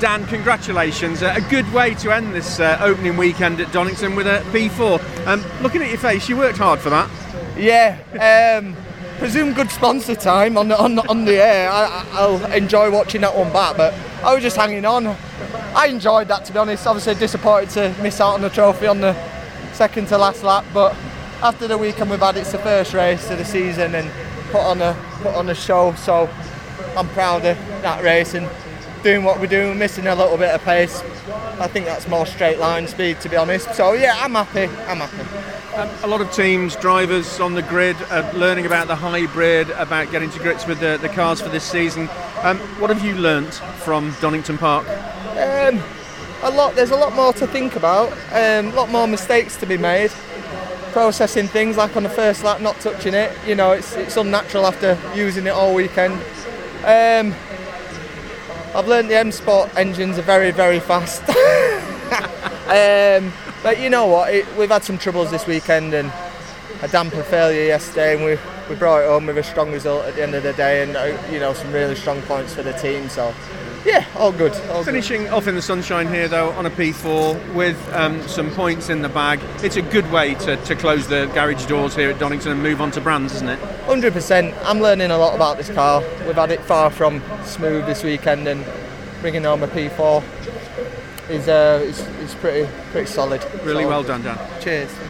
Dan, congratulations. Uh, a good way to end this uh, opening weekend at Donington with a P4. Um, looking at your face, you worked hard for that. Yeah, um, presume good sponsor time on the, on, on the air. I, I'll enjoy watching that one back, but I was just hanging on. I enjoyed that to be honest. Obviously disappointed to miss out on the trophy on the second to last lap, but after the weekend we've had, it's the first race of the season and put on a put on a show. So I'm proud of that race and doing what we're doing, missing a little bit of pace. I think that's more straight line speed to be honest. So yeah, I'm happy. I'm happy. Um, a lot of teams, drivers on the grid, are learning about the hybrid, about getting to grips with the, the cars for this season. Um, what have you learnt from Donington Park? Um, a lot. There's a lot more to think about. Um, a lot more mistakes to be made. Processing things like on the first lap, not touching it. You know, it's it's unnatural after using it all weekend. I've learned the M Sport engines are very very fast. um, but you know what? It, we've had some troubles this weekend and a damper failure yesterday, and we we brought it home with a strong result at the end of the day, and uh, you know some really strong points for the team. So. Yeah, all good. All good. Finishing off in the sunshine here, though, on a P4 with um, some points in the bag. It's a good way to, to close the garage doors here at Donington and move on to brands, isn't it? Hundred percent. I'm learning a lot about this car. We've had it far from smooth this weekend, and bringing home a P4 is uh, is, is pretty pretty solid. Really So, well done, Dan. Cheers.